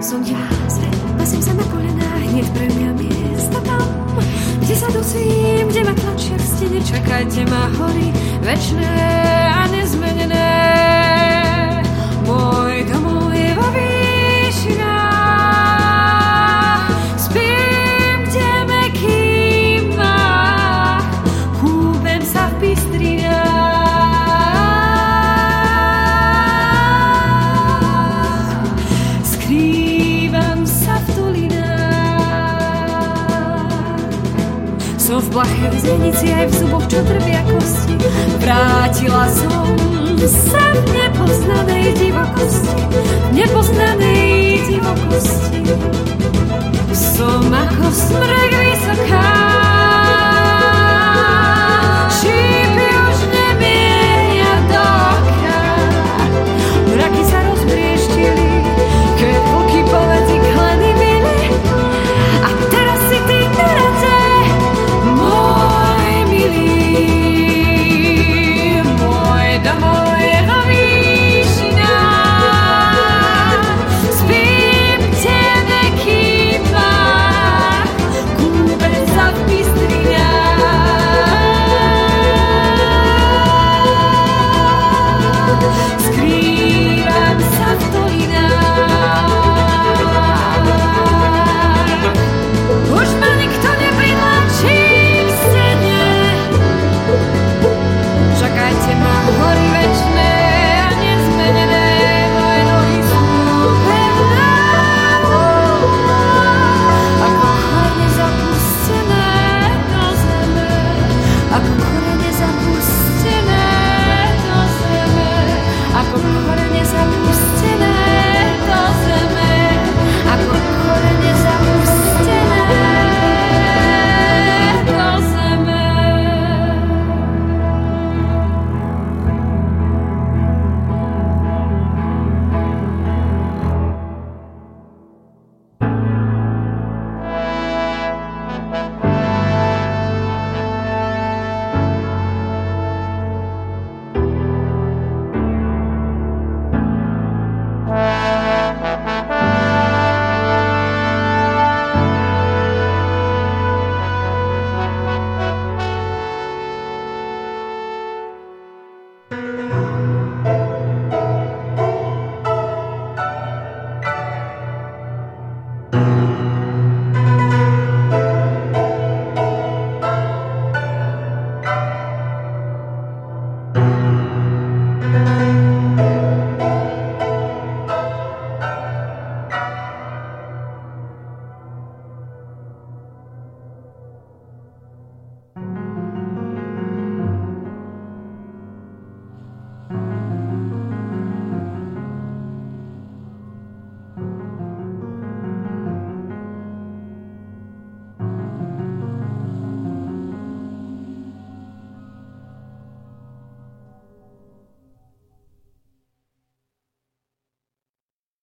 Som divá svet, pasím sa na kolenách, hneď pre mňa miesta tam, kde sa dusím, kde ma tlačia k stene, čakajte ma hory, večné Som v plache zenici aj v zuboch, čo trvia kosti. Vrátila som sa v nepoznanej divokosti, v nepoznanej divokosti. Som ako smrek vysoká, Ako korene